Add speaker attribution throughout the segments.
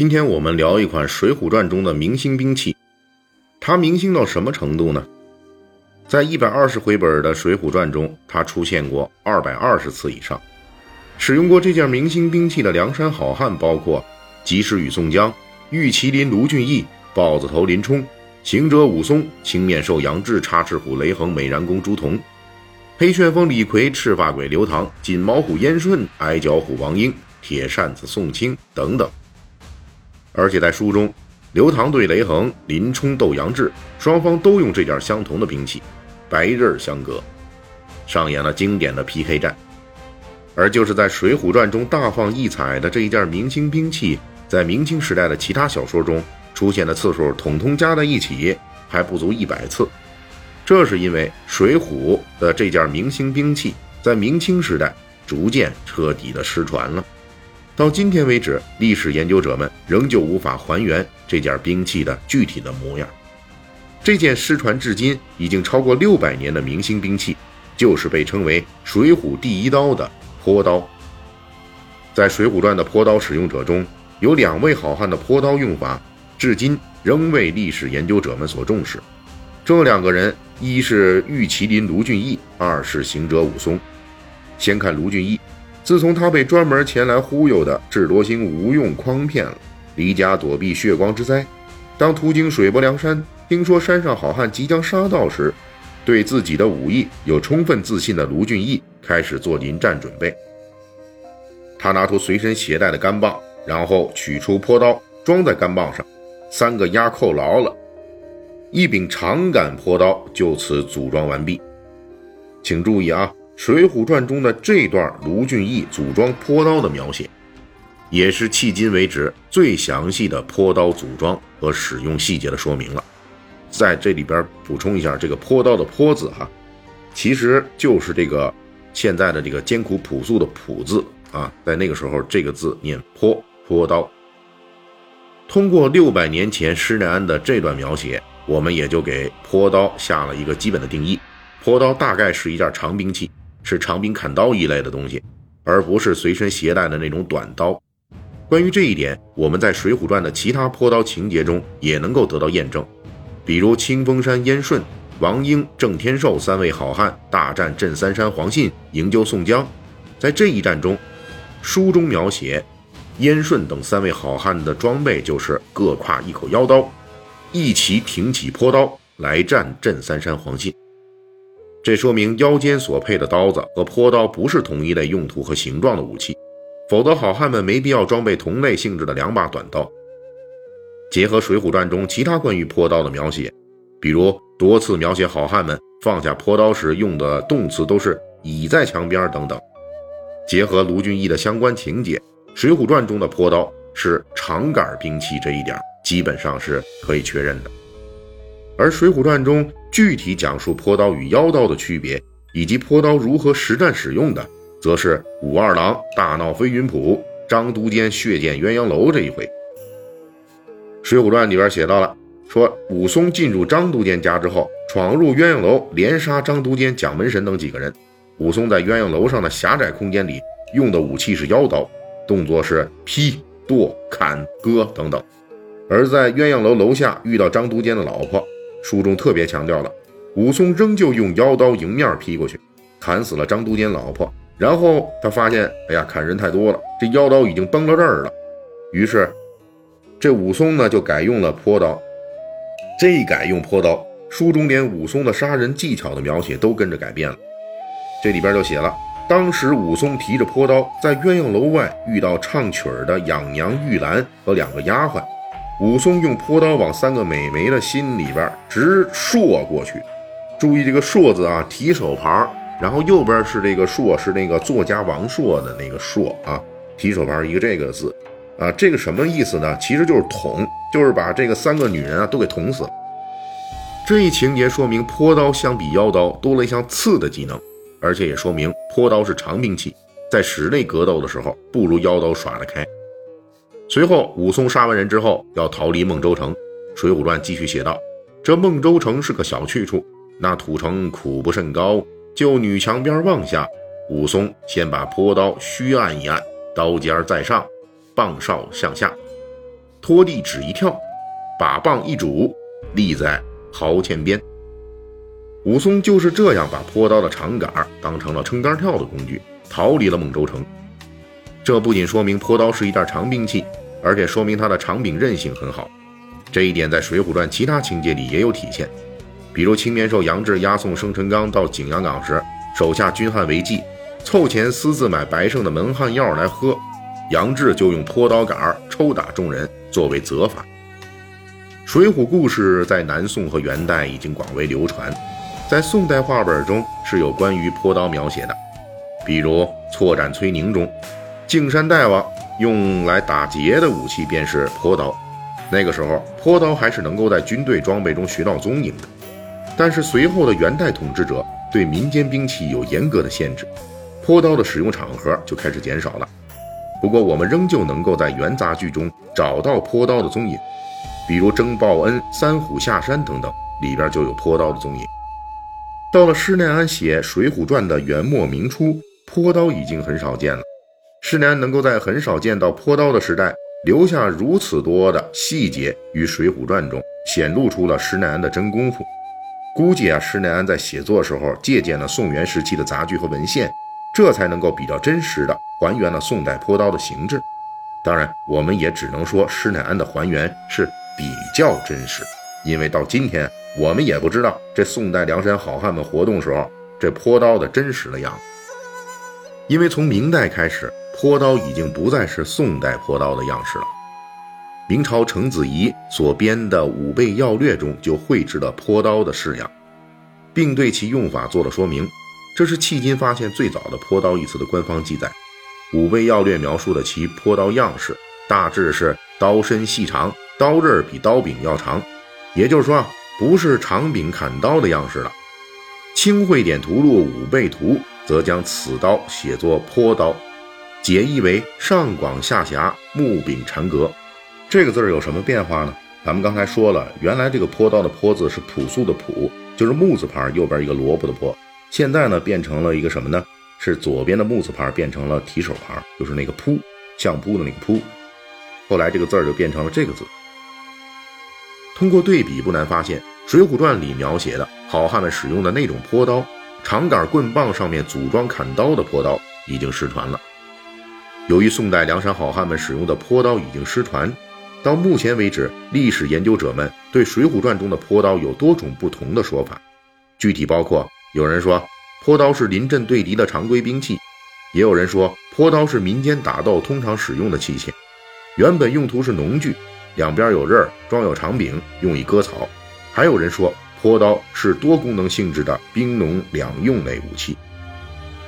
Speaker 1: 今天我们聊一款《水浒传》中的明星兵器，它明星到什么程度呢？在一百二十回本的《水浒传》中，它出现过二百二十次以上。使用过这件明星兵器的梁山好汉包括及时雨宋江、玉麒麟卢俊义、豹子头林冲、行者武松、青面兽杨志、插翅虎雷横、美髯公朱仝、黑旋风李逵、赤发鬼刘唐、锦毛虎燕顺、矮脚虎王英、铁扇子宋清等等。而且在书中，刘唐对雷横，林冲斗杨志，双方都用这件相同的兵器，白刃相隔，上演了经典的 PK 战。而就是在《水浒传》中大放异彩的这一件明星兵器，在明清时代的其他小说中出现的次数，统统加在一起还不足一百次。这是因为《水浒》的这件明星兵器在明清时代逐渐彻底的失传了。到今天为止，历史研究者们仍旧无法还原这件兵器的具体的模样。这件失传至今已经超过六百年的明星兵器，就是被称为“水浒第一刀”的坡刀。在《水浒传》的坡刀使用者中，有两位好汉的坡刀用法，至今仍为历史研究者们所重视。这两个人，一是玉麒麟卢俊义，二是行者武松。先看卢俊义。自从他被专门前来忽悠的智多星吴用诓骗了，离家躲避血光之灾，当途经水泊梁山，听说山上好汉即将杀到时，对自己的武艺有充分自信的卢俊义开始做临战准备。他拿出随身携带的杆棒，然后取出坡刀装在杆棒上，三个压扣牢了，一柄长杆坡刀就此组装完毕。请注意啊！《水浒传》中的这段卢俊义组装坡刀的描写，也是迄今为止最详细的坡刀组装和使用细节的说明了。在这里边补充一下，这个坡刀的“坡”字，哈，其实就是这个现在的这个艰苦朴素的“朴”字啊，在那个时候这个字念“坡”，坡刀。通过六百年前施耐庵的这段描写，我们也就给坡刀下了一个基本的定义：坡刀大概是一件长兵器。是长柄砍刀一类的东西，而不是随身携带的那种短刀。关于这一点，我们在《水浒传》的其他坡刀情节中也能够得到验证，比如清风山燕顺、王英、郑天寿三位好汉大战镇三山黄信，营救宋江。在这一战中，书中描写燕顺等三位好汉的装备就是各挎一口腰刀，一齐挺起坡刀来战镇三山黄信。这说明腰间所配的刀子和坡刀不是同一类用途和形状的武器，否则好汉们没必要装备同类性质的两把短刀。结合《水浒传》中其他关于坡刀的描写，比如多次描写好汉们放下坡刀时用的动词都是倚在墙边等等，结合卢俊义的相关情节，《水浒传》中的坡刀是长杆兵器，这一点基本上是可以确认的。而《水浒传》中具体讲述坡刀与腰刀的区别，以及坡刀如何实战使用的，则是武二郎大闹飞云浦、张都监血溅鸳鸯楼这一回。《水浒传》里边写到了，说武松进入张都监家之后，闯入鸳鸯楼，连杀张都监、蒋门神等几个人。武松在鸳鸯楼上的狭窄空间里用的武器是腰刀，动作是劈、剁、砍、割等等。而在鸳鸯楼楼下遇到张都监的老婆。书中特别强调了，武松仍旧用腰刀迎面劈过去，砍死了张都监老婆。然后他发现，哎呀，砍人太多了，这腰刀已经崩到这儿了。于是，这武松呢就改用了坡刀。这一改用坡刀，书中连武松的杀人技巧的描写都跟着改变了。这里边就写了，当时武松提着坡刀在鸳鸯楼外遇到唱曲儿的养娘玉兰和两个丫鬟。武松用坡刀往三个美眉的心里边直搠过去，注意这个“搠”字啊，提手旁，然后右边是这个“搠”，是那个作家王朔的那个“朔”啊，提手旁一个这个字，啊，这个什么意思呢？其实就是捅，就是把这个三个女人啊都给捅死了。这一情节说明坡刀相比腰刀多了一项刺的技能，而且也说明坡刀是长兵器，在室内格斗的时候不如腰刀耍得开。随后，武松杀完人之后要逃离孟州城，《水浒传》继续写道：这孟州城是个小去处，那土城苦不甚高，就女墙边望下，武松先把坡刀虚按一按，刀尖在上。棒哨向下，拖地只一跳，把棒一拄，立在壕前边。武松就是这样把坡刀的长杆当成了撑杆跳的工具，逃离了孟州城。这不仅说明坡刀是一件长兵器，而且说明它的长柄韧性很好。这一点在《水浒传》其他情节里也有体现，比如青面兽杨志押送生辰纲到景阳冈时，手下军汉违纪，凑钱私自买白胜的门汉药来喝。杨志就用坡刀杆抽打众人作为责罚。水浒故事在南宋和元代已经广为流传，在宋代话本中是有关于坡刀描写的，比如《错斩崔宁》中，净山大王用来打劫的武器便是坡刀。那个时候，坡刀还是能够在军队装备中学到踪影的。但是随后的元代统治者对民间兵器有严格的限制，坡刀的使用场合就开始减少了。不过，我们仍旧能够在元杂剧中找到坡刀的踪影，比如《征报恩》《三虎下山》等等，里边就有坡刀的踪影。到了施耐庵写《水浒传》的元末明初，坡刀已经很少见了。施耐庵能够在很少见到坡刀的时代留下如此多的细节与《水浒传》中，显露出了施耐庵的真功夫。估计啊，施耐庵在写作时候借鉴了宋元时期的杂剧和文献。这才能够比较真实的还原了宋代坡刀的形制。当然，我们也只能说施耐庵的还原是比较真实，因为到今天我们也不知道这宋代梁山好汉们活动时候这坡刀的真实的样子。因为从明代开始，坡刀已经不再是宋代坡刀的样式了。明朝程子仪所编的《武备要略》中就绘制了坡刀的式样，并对其用法做了说明。这是迄今发现最早的“坡刀”一词的官方记载，《武备要略》描述的其坡刀样式，大致是刀身细长，刀刃比刀柄要长，也就是说，不是长柄砍刀的样式了。《清会典图录武备图》则将此刀写作坡刀，解译为上广下狭，木柄缠格。这个字有什么变化呢？咱们刚才说了，原来这个坡刀的“坡”字是朴素的“朴”，就是木字旁右边一个萝卜的“坡”。现在呢，变成了一个什么呢？是左边的木字旁变成了提手旁，就是那个扑，相扑的那个扑。后来这个字儿就变成了这个字。通过对比，不难发现，《水浒传》里描写的好汉们使用的那种坡刀，长杆棍棒上面组装砍刀的坡刀，已经失传了。由于宋代梁山好汉们使用的坡刀已经失传，到目前为止，历史研究者们对《水浒传》中的坡刀有多种不同的说法，具体包括。有人说坡刀是临阵对敌的常规兵器，也有人说坡刀是民间打斗通常使用的器械，原本用途是农具，两边有刃，装有长柄，用以割草。还有人说坡刀是多功能性质的兵农两用类武器。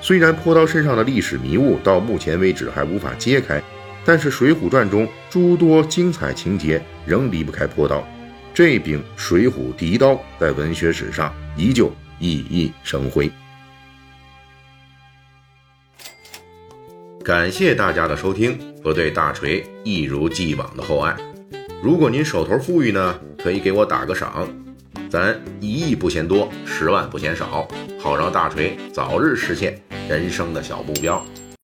Speaker 1: 虽然坡刀身上的历史迷雾到目前为止还无法揭开，但是《水浒传》中诸多精彩情节仍离不开坡刀。这柄水浒敌刀在文学史上依旧。熠熠生辉。感谢大家的收听和对大锤一如既往的厚爱。如果您手头富裕呢，可以给我打个赏，咱一亿不嫌多，十万不嫌少，好让大锤早日实现人生的小目标。